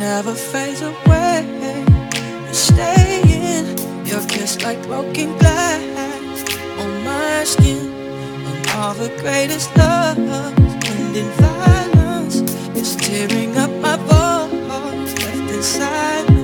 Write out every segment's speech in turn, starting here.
never fades away. You stay in your kiss like broken glass on my skin. And all the greatest love ending violence is tearing up my voice left inside.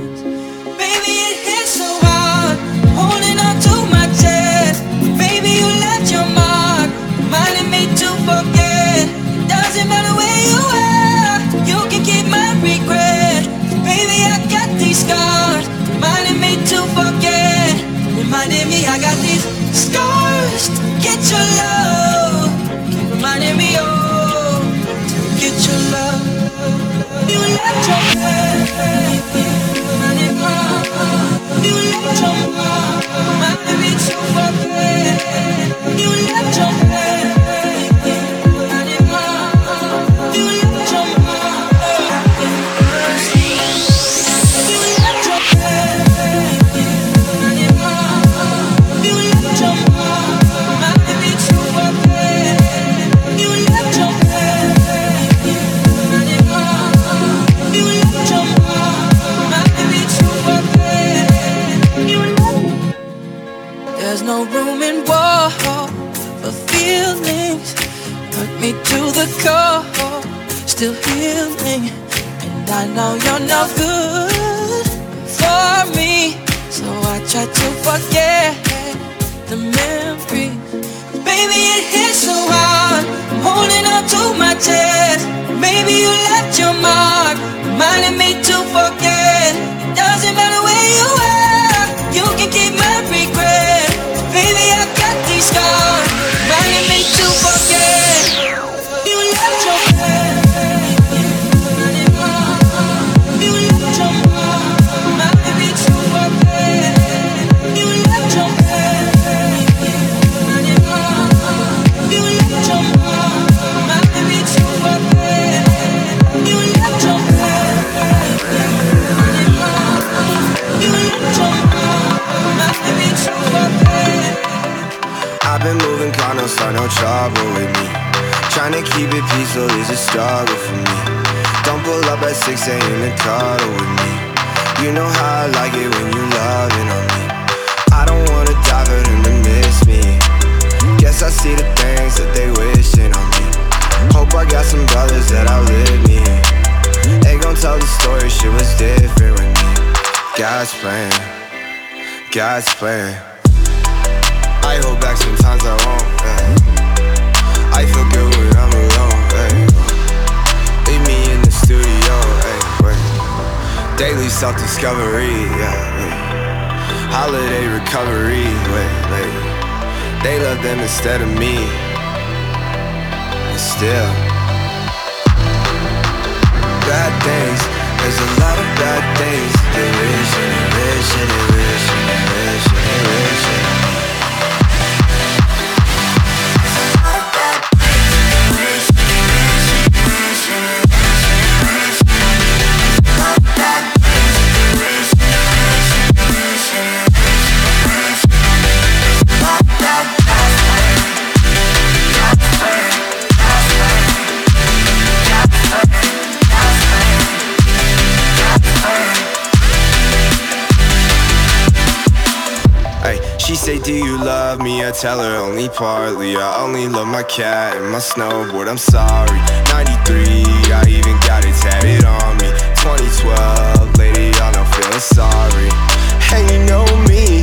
Reminding me I got these scars to get your love. Keep reminding me, oh, to get your love. You left your baby, you left your mom, reminding me to forget. You left your still reminding me to forget. It doesn't matter it is a struggle for me. Don't pull up at 6 a.m. and cuddle with me. You know how I like it when you loving on me. I don't wanna die for them to miss me. Guess I see the things that they wishing on me. Hope I got some brothers that outlive me. They gon' tell the story, shit was different with me. God's plan, God's plan. I hold back sometimes I won't. Yeah. I feel good Daily self discovery. Yeah, Holiday recovery. Wait, wait. They love them instead of me. And still, bad things. There's a lot of bad things. They wish and they wish they wish they wish they wish. They wish. I tell her only partly. I only love my cat and my snowboard, I'm sorry. 93, I even got it tatted on me. 2012, lady, y'all know feeling sorry. And you know me.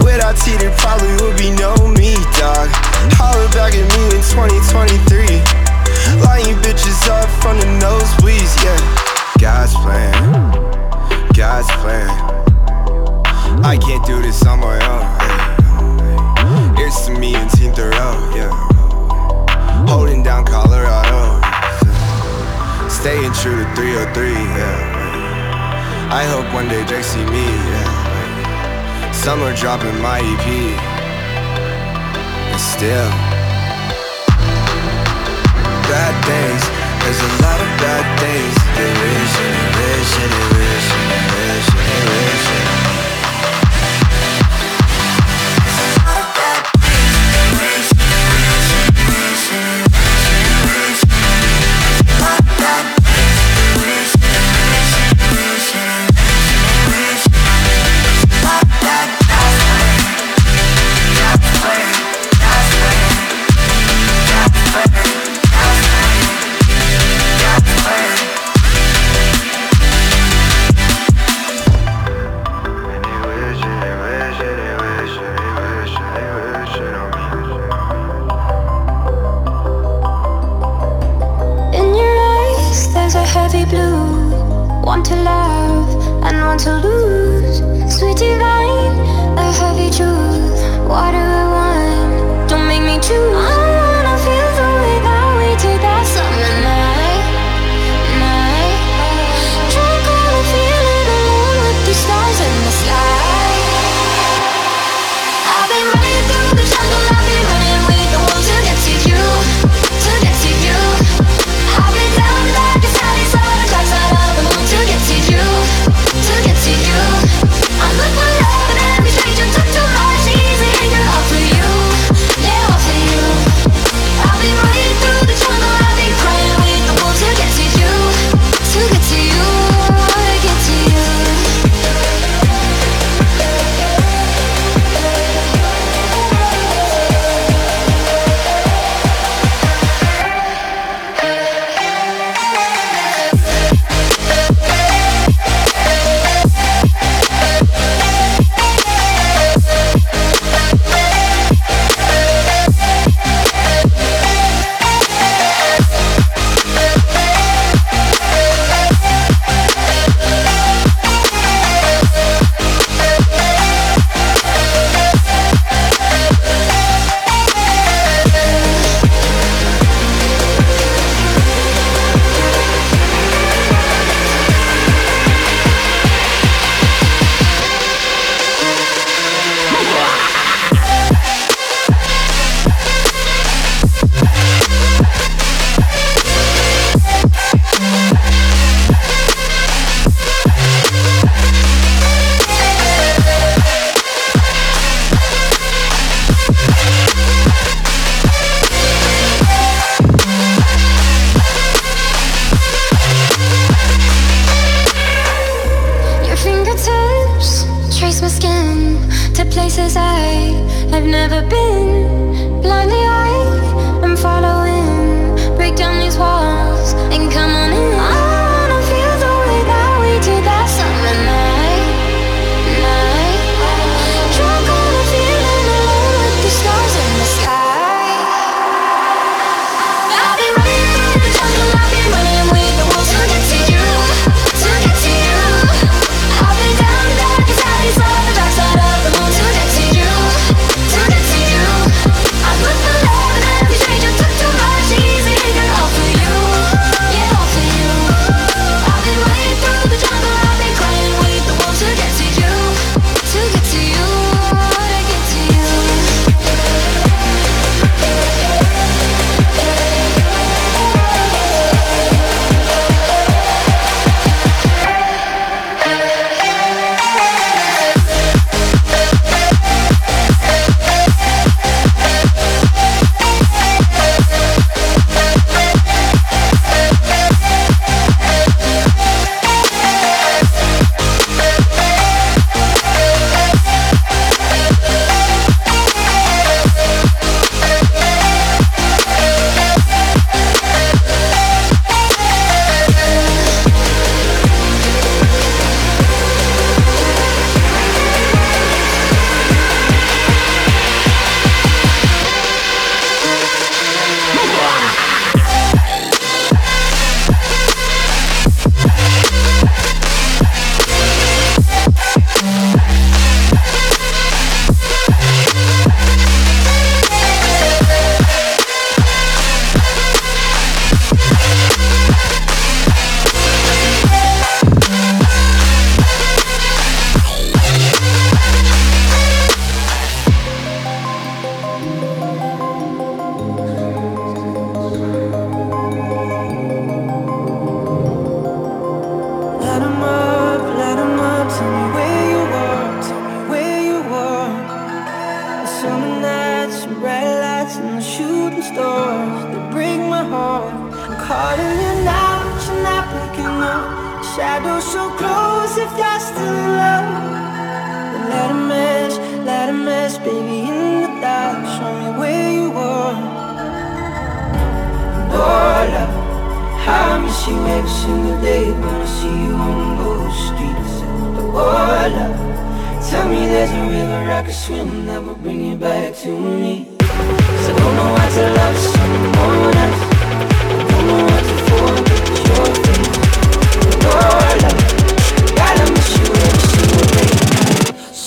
Without T, there probably would be no me, dog. Holler back at me in 2023 Lying bitches up from the nosebleeds, yeah. God's plan. God's plan. I can't do this on my own to me in Team Thoreau, yeah. Holding down Colorado, staying true to 303, yeah. I hope one day Drake see me, yeah. Summer dropping my EP, and still bad things. There's a lot of bad things. They wish and they wish and they wish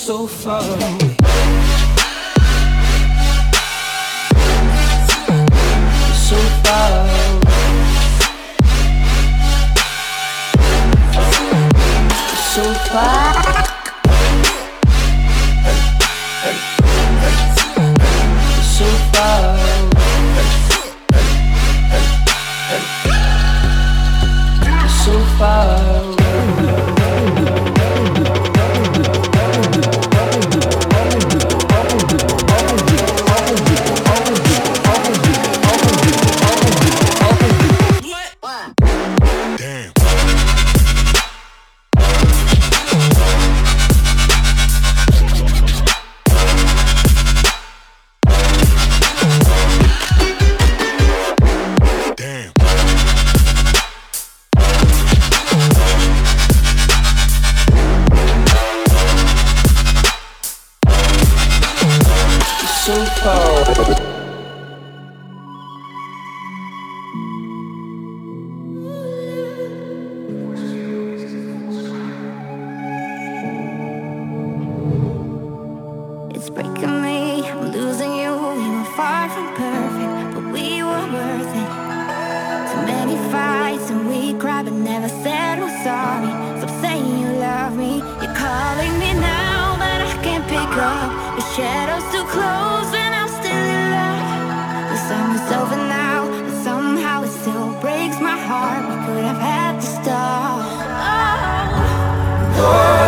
so far away. So far. So far.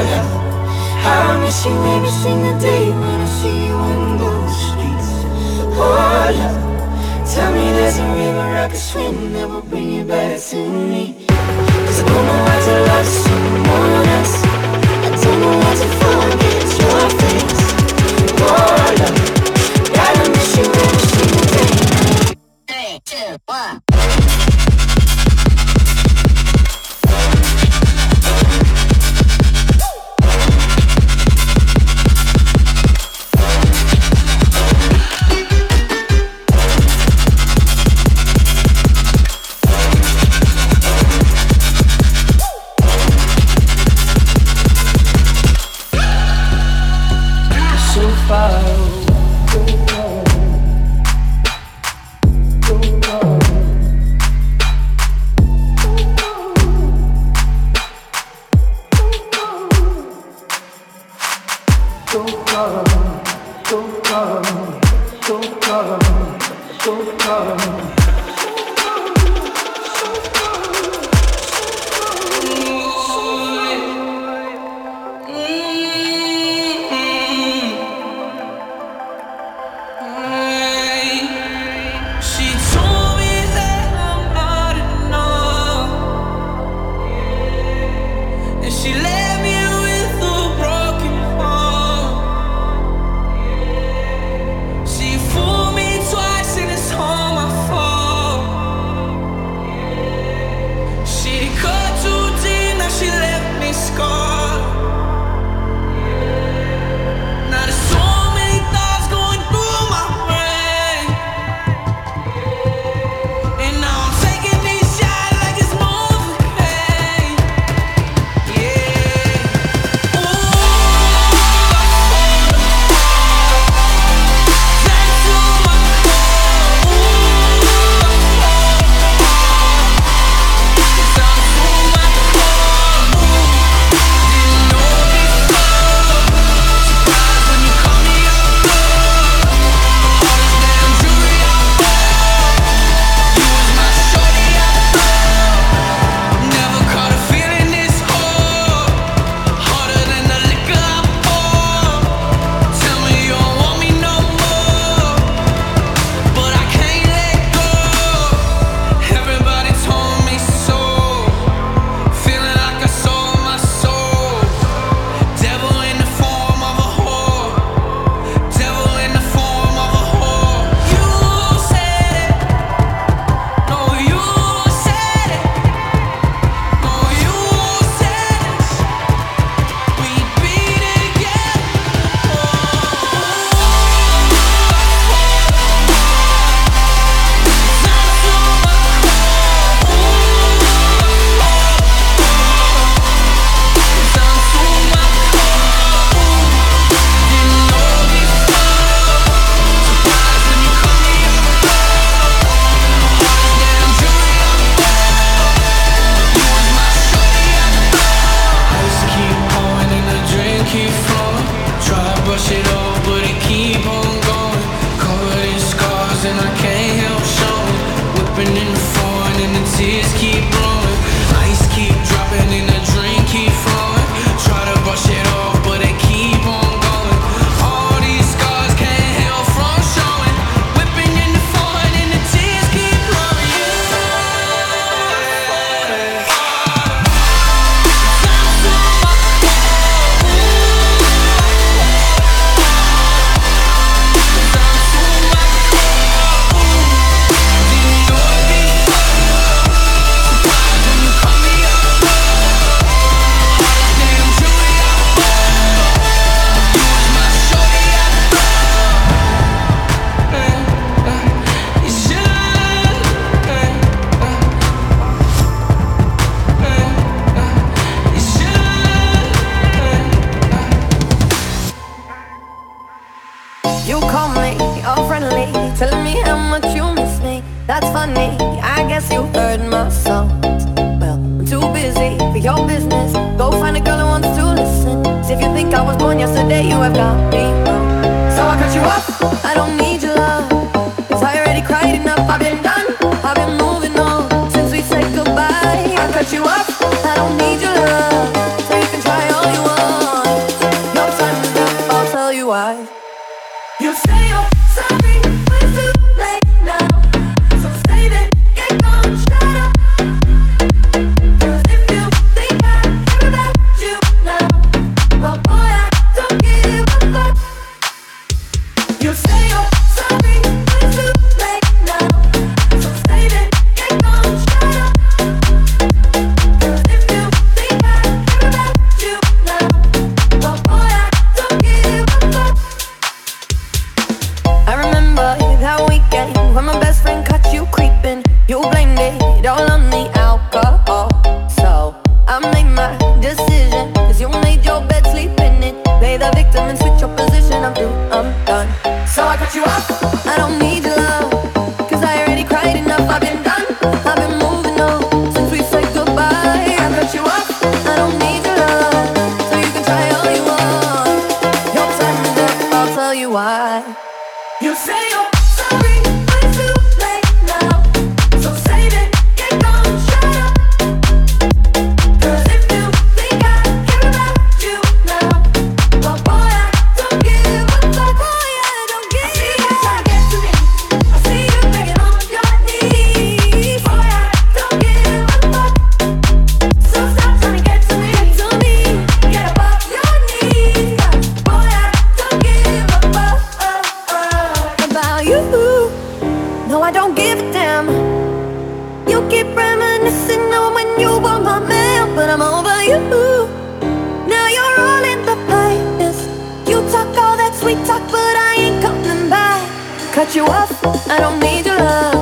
darling. I'm missing every single day when I see you on those streets. Oh, love. Tell me there's a river I could swim that will bring you back to me. Cause I don't know what to love someone else. I don't know what to find. Cut you off. I don't need your love,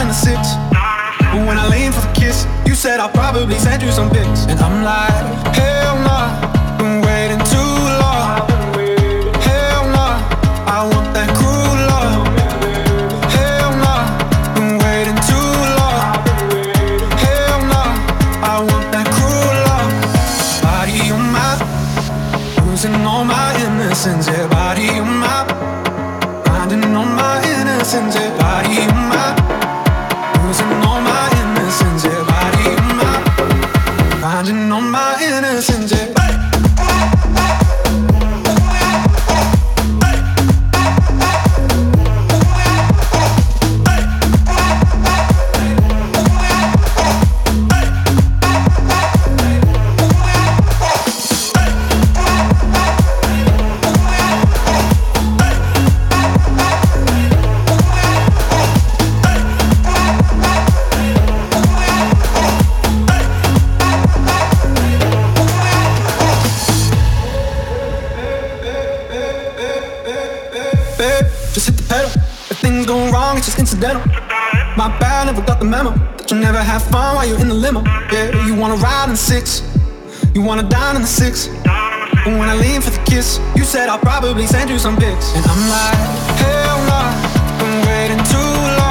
in the six. But when I lean for the kiss, you said I'll probably send you some pics. And I'm like, hell nah, just hit the pedal. If things go wrong, it's just incidental. My bad, never got the memo. That you never have fun while you're in the limo. Yeah, you wanna ride in the six, you wanna dine in the six. But when I lean for the kiss, you said I'll probably send you some pics. And I'm like, hell no, nah, been waiting too long.